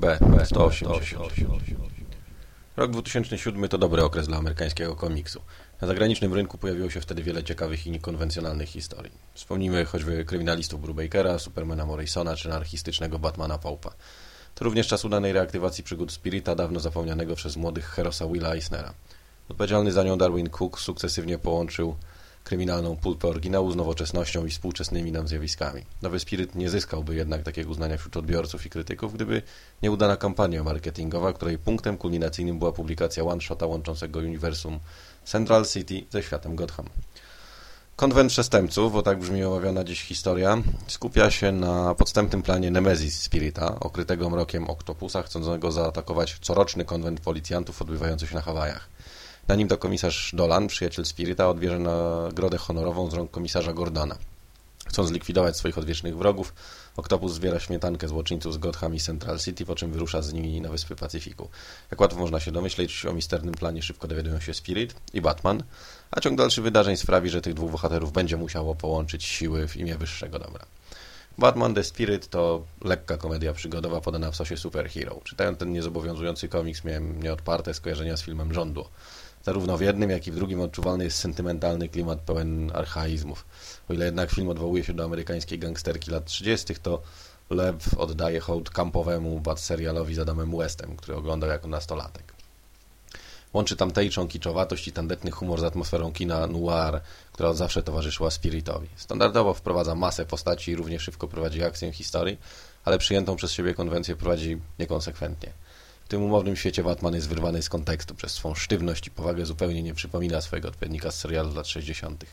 B. 180. Rok 2007 to dobry okres dla amerykańskiego komiksu. Na zagranicznym rynku pojawiło się wtedy wiele ciekawych i niekonwencjonalnych historii. Wspomnijmy choćby kryminalistów Brubakera, Supermana Morrisona czy anarchistycznego Batmana Paupa. To również czas udanej reaktywacji przygód Spirita, dawno zapomnianego przez młodych Herosa Willa Eisnera. Odpowiedzialny za nią Darwin Cook sukcesywnie połączył kryminalną pulpę oryginału z nowoczesnością i współczesnymi nam zjawiskami. Nowy Spirit nie zyskałby jednak takiego uznania wśród odbiorców i krytyków, gdyby nieudana kampania marketingowa, której punktem kulminacyjnym była publikacja one-shota łączącego uniwersum Central City ze światem Gotham. Konwent przestępców, bo tak brzmi omawiana dziś historia, skupia się na podstępnym planie Nemesis Spirita, okrytego mrokiem oktopusa, chcącego zaatakować coroczny konwent policjantów odbywający się na Hawajach. Na nim to komisarz Dolan, przyjaciel Spirita, odbierze nagrodę honorową z rąk komisarza Gordona. Chcąc zlikwidować swoich odwiecznych wrogów, Oktopus zbiera śmietankę złoczyńców z Gotham i Central City, po czym wyrusza z nimi na wyspy Pacyfiku. Jak łatwo można się domyśleć, o misternym planie szybko dowiadują się Spirit i Batman, a ciąg dalszy wydarzeń sprawi, że tych dwóch bohaterów będzie musiało połączyć siły w imię wyższego dobra. Batman The Spirit to lekka komedia przygodowa podana w sosie superhero. Czytając ten niezobowiązujący komiks miałem nieodparte skojarzenia z filmem Rządu. Zarówno w jednym, jak i w drugim odczuwalny jest sentymentalny klimat pełen archaizmów. O ile jednak film odwołuje się do amerykańskiej gangsterki lat 30., to Lew oddaje hołd kampowemu serialowi z Adamem Westem, który oglądał jako nastolatek. Łączy tamtejczą kiczowatość i tandetny humor z atmosferą kina noir, która od zawsze towarzyszyła Spiritowi. Standardowo wprowadza masę postaci i równie szybko prowadzi akcję historii, ale przyjętą przez siebie konwencję prowadzi niekonsekwentnie. W tym umownym świecie Batman jest wyrwany z kontekstu. Przez swą sztywność i powagę zupełnie nie przypomina swojego odpowiednika z serialu lat 60.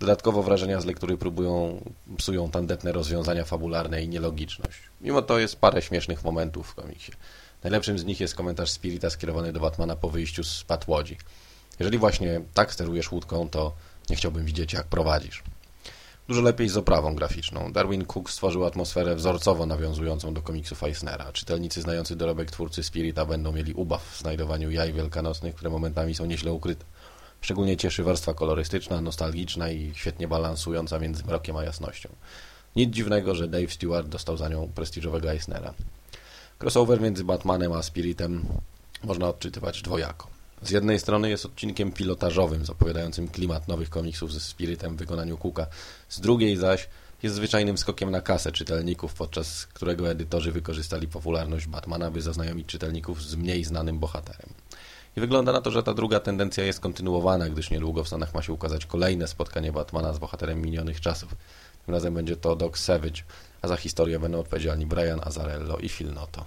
Dodatkowo wrażenia z lektury próbują, psują tandetne rozwiązania fabularne i nielogiczność. Mimo to jest parę śmiesznych momentów w komiksie. Najlepszym z nich jest komentarz Spirita skierowany do Batmana po wyjściu z pad łodzi. Jeżeli właśnie tak sterujesz łódką, to nie chciałbym widzieć, jak prowadzisz. Dużo lepiej z oprawą graficzną. Darwin Cook stworzył atmosferę wzorcowo nawiązującą do komiksów Eisnera. Czytelnicy znający dorobek twórcy Spirita będą mieli ubaw w znajdowaniu jaj wielkanocnych, które momentami są nieźle ukryte. Szczególnie cieszy warstwa kolorystyczna, nostalgiczna i świetnie balansująca między mrokiem a jasnością. Nic dziwnego, że Dave Stewart dostał za nią prestiżowego Eisnera. Crossover między Batmanem a Spiritem można odczytywać dwojako. Z jednej strony jest odcinkiem pilotażowym, zapowiadającym klimat nowych komiksów ze Spiritem w wykonaniu Cooka, z drugiej zaś jest zwyczajnym skokiem na kasę czytelników, podczas którego edytorzy wykorzystali popularność Batmana, by zaznajomić czytelników z mniej znanym bohaterem. I wygląda na to, że ta druga tendencja jest kontynuowana, gdyż niedługo w Stanach ma się ukazać kolejne spotkanie Batmana z bohaterem minionych czasów. Tym razem będzie to Doc Savage, a za historię będą odpowiedzialni Brian Azarello i Phil Noto.